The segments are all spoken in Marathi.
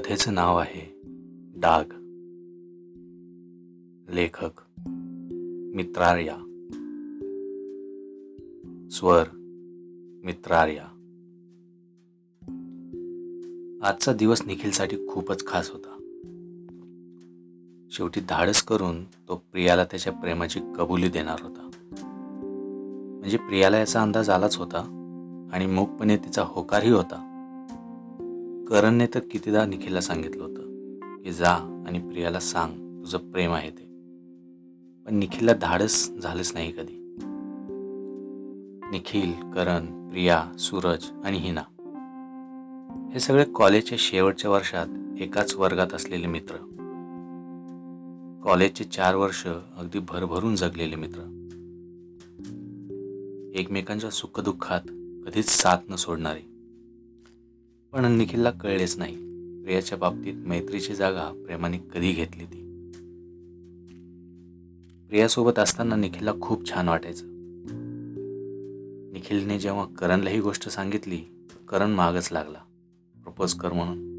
कथेचं नाव आहे डाग. लेखक मित्रार्या. स्वर मित्रार्या. आजचा दिवस निखिलसाठी खूपच खास होता. शेवटी धाडस करून तो प्रियाला त्याच्या प्रेमाची कबुली देणार होता. म्हणजे प्रियाला याचा अंदाज आलाच होता आणि मूकपणे तिचा होकारही होता. करणने तर कितीदा निखिलला सांगितलं होतं की जा आणि प्रियाला सांग तुझं प्रेम आहे ते. पण निखिलला धाडस झालंच नाही कधी. निखिल करण प्रिया सूरज आणि हिना. हे सगळे कॉलेजच्या शेवटच्या वर्षात एकाच वर्गात असलेले मित्र. कॉलेजचे चार वर्ष अगदी भरभरून जगलेले मित्र. एकमेकांच्या सुखदुःखात कधीच साथ न सोडणारे. पण निखिलला कळलेच नाही. प्रियाच्या बाबतीत मैत्रीची जागा प्रेमाने कधी घेतली ती? प्रियासोबत असताना निखिलला खूप छान वाटायचं. निखिलने जेव्हा करणला ही गोष्ट सांगितली करण मागच लागला. प्रपोज कर म्हणून.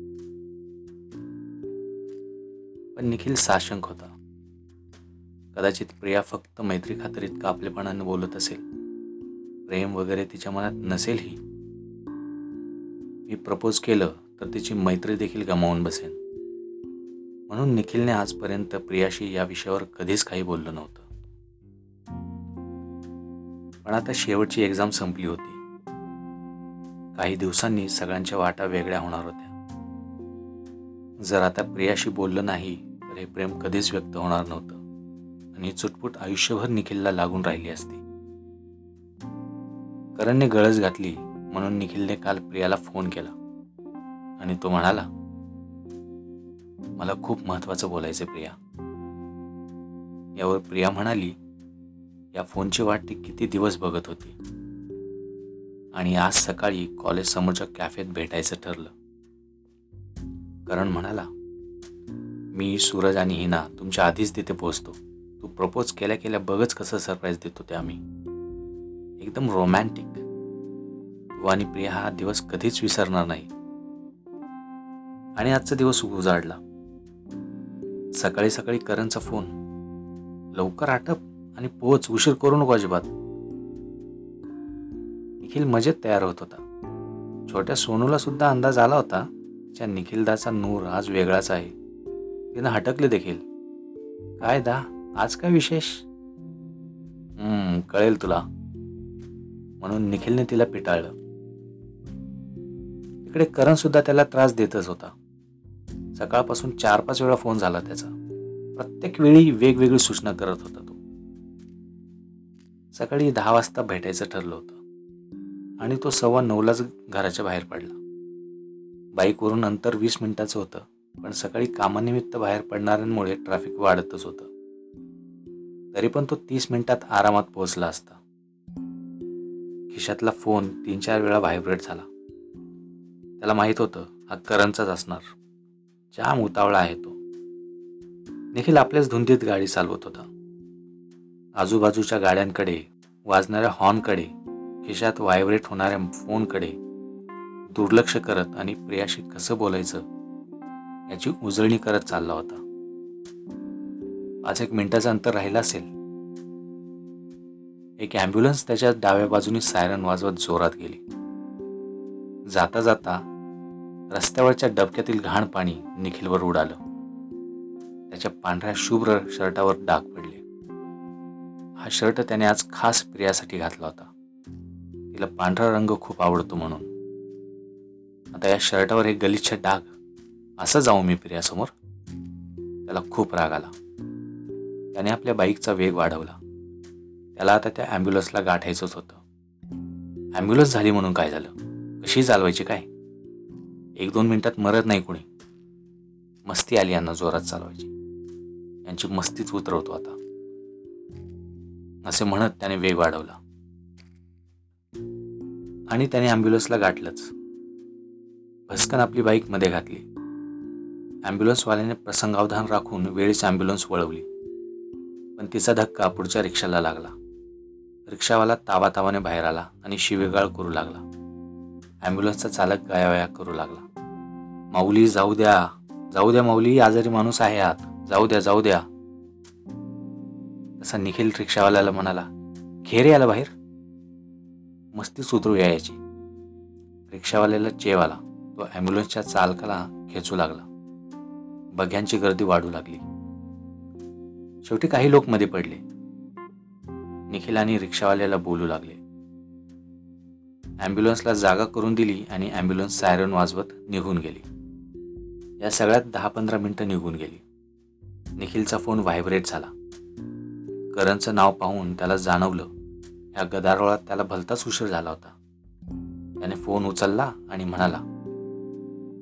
पण निखिल साशंक होता. कदाचित प्रिया फक्त मैत्री खातरीत इतका बोलत असेल. प्रेम वगैरे तिच्या मनात नसेलही मी प्रपोज केलं तर तिची मैत्री देखील गमावून बसेन. म्हणून निखिलने आजपर्यंत प्रियाशी या विषयावर कधीच काही बोललं नव्हतं. पण आता शेवटची एक्झाम संपली होती. काही दिवसांनी सगळ्यांच्या वाटा वेगळ्या होणार होत्या. जर आता प्रियाशी बोललं नाही तर हे प्रेम कधीच व्यक्त होणार नव्हतं. आणि चुटपुट आयुष्यभर निखिलला लागून राहिली असती. करणने गळज घातली. म्हणून निखिलने काल प्रियाला फोन केला. आणि तो म्हणाला मला खूप महत्वाचं बोलायचं प्रिया. यावर प्रिया म्हणाली या फोनची वाट ती किती दिवस बघत होती. आणि आज सकाळी कॉलेज समोरच्या कॅफेत भेटायचं ठरलं. करण म्हणाला मी सूरज आणि हिना तुमच्या आधीच तिथे पोहोचतो. तू प्रपोज केल्या केल्या बघच कसं सरप्राईज देतो ते आम्ही. एकदम रोमॅन्टिक. तू आणि प्रिया हा दिवस कधीच विसरणार नाही. आणि आजचा दिवस उजाडला. सकाळी सकाळी करणचा फोन. लवकर आटप आणि पोच उशीर करू नको अजिबात. निखिल मजेत तयार होत होता. छोट्या सोनूला सुद्धा अंदाज आला होता तिच्या निखिलदाचा नूर आज वेगळाच आहे. तिनं हटकले देखील. काय दा आज काय विशेष? हम्म कळेल तुला. म्हणून निखिलने तिला पिटाळलं. इकडे करण सुद्धा त्याला त्रास देतच होता. सकाळपासून चार पाच वेळा फोन झाला त्याचा. प्रत्येक वेळी वेगवेगळी सूचना करत होता तो. सकाळी दहा वाजता भेटायचं ठरलं होतं. आणि तो सव्वा नऊलाच घराच्या बाहेर पडला. बाईकवरून अंतर वीस मिनिटाचं होतं पण सकाळी कामानिमित्त बाहेर पडणाऱ्यांमुळे ट्रॅफिक वाढतच होतं. तरी पण तो तीस मिनिटात आरामात पोहोचला असता. खिशातला फोन तीन चार वेळा व्हायब्रेट झाला. त्याला माहीत होतं हा करणचाच असणार. जाम उतावळा आहे तो. निखिल आपल्याच धुंदीत गाडी चालवत होता. आजूबाजूच्या गाड्यांकडे वाजणाऱ्या हॉर्नकडे खिशात व्हायब्रेट होणाऱ्या फोनकडे दुर्लक्ष करत आणि प्रियाशी कसं बोलायचं याची उजळणी करत चालला होता. पाच एक मिनिटाचं अंतर राहिलं असेल. एक ॲम्ब्युलन्स त्याच्या डाव्या बाजूने सायरन वाजवत जोरात गेली. जाता जाता रस्त्यावरच्या डबक्यातील घाण पाणी निखिलवर उडालं. त्याच्या पांढऱ्या शुभ्र शर्टावर डाग पडले. हा शर्ट त्याने आज खास प्रियासाठी घातला होता. तिला पांढरा रंग खूप आवडतो म्हणून. आता या शर्टावर एक गलिच्छ डाग असं जाऊ मी प्रियासमोर? त्याला खूप राग आला. त्याने आपल्या बाईकचा वेग वाढवला. त्याला आता त्या ॲम्ब्युलन्सला गाठायचंच होतं. ॲम्ब्युलन्स झाली म्हणून काय झालं? कशी चालवायची काय? एक दोन मिनिटात मरत नाही कोणी. मस्ती आली यांना जोरात चालवायची. यांची मस्तीच उतरवतो आता. असे म्हणत त्याने वेग वाढवला. आणि त्याने ॲम्ब्युलन्सला गाठलंच. भस्कन आपली बाईकमध्ये घातली. ॲम्ब्युलन्सवाल्याने प्रसंगावधान राखून वेळीच ॲम्ब्युलन्स वळवली. पण तिचा धक्का पुढच्या रिक्षाला लागला. रिक्षावाला तावातावाने बाहेर आला आणि शिवेगाळ करू लागला. ॲम्ब्युलन्सचा चालक गायावाया करू लागला. माऊली जाऊ द्या. जाऊ द्या माऊली आजारी माणूस आहे आत. जाऊ द्या जाऊ द्या. तसा निखिल रिक्षावाल्याला म्हणाला खेर रे याला बाहेर. मस्ती सुधरूया याची. रिक्षावाल्याला चेव आला. तो ॲम्ब्युलन्सच्या चालकाला खेचू लागला. बघ्यांची गर्दी वाढू लागली. शेवटी काही लोक मध्ये पडले. निखिल आणि रिक्षावाल्याला बोलू लागले. ॲम्ब्युलन्सला जागा करून दिली आणि ॲम्ब्युलन्स सायरन वाजवत निघून गेली. या सगळ्यात दहा पंधरा मिनटं निघून गेली. निखिलचा फोन व्हायब्रेट झाला. करणचं नाव पाहून त्याला जाणवलं ह्या गदारोळात त्याला भलताच उशीर झाला होता. त्याने फोन उचलला आणि म्हणाला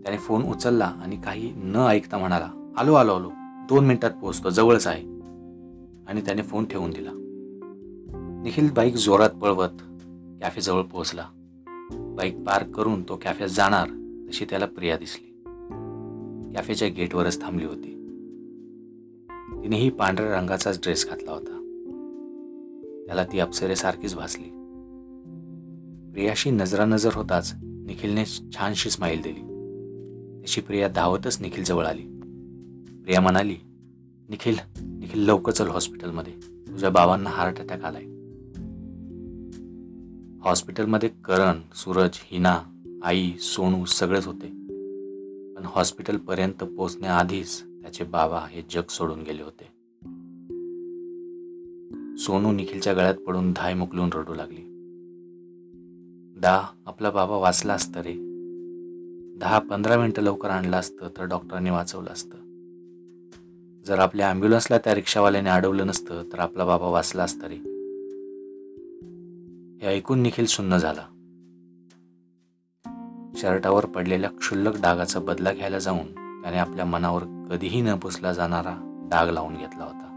त्याने फोन उचलला आणि काही न ऐकता म्हणाला आलो आलो आलो दोन मिनिटात पोहोचतो जवळच आहे. आणि त्याने फोन ठेवून दिला. निखिल बाईक जोरात पळवत कॅफेजवळ पोहोचला. बाईक पार्क करून तो कॅफेत जाणार तशी त्याला प्रिया दिसली. कॅफेच्या गेटवरच थांबली होती. तिनेही पांढऱ्या रंगाचाच ड्रेस घातला होता. त्याला ती अप्सरेसारखीच भासली. प्रियाशी नजरानजर होताच निखिलने छानशी स्माईल दिली. तशी प्रिया धावतच निखिल जवळ आली. प्रिया म्हणाली निखिल निखिल लवकर चल हॉस्पिटलमध्ये. तुझ्या बाबांना हार्ट अटॅक आलाय. हॉस्पिटलमध्ये करण सूरज हिना आई सोनू सगळेच होते. पण हॉस्पिटलपर्यंत पोचण्याआधीच त्याचे बाबा हे जग सोडून गेले होते. सोनू निखिलच्या गळ्यात पडून धाय मुकलून रडू लागली. दा आपला बाबा वाचला असतं रे. दहा पंधरा मिनिटं लवकर आणलं असतं तर डॉक्टरांनी वाचवलं असतं. जर आपल्या ॲम्ब्युलन्सला त्या रिक्षावाल्याने अडवलं नसतं तर आपला बाबा वाचला असता रे. हे ऐकून निखिल सुन्न झाला. शर्टावर पडलेल्या क्षुल्लक डागाचा बदला घ्यायला जाऊन त्याने आपल्या मनावर कधीही न पुसला जाणारा डाग लावून घेतला होता.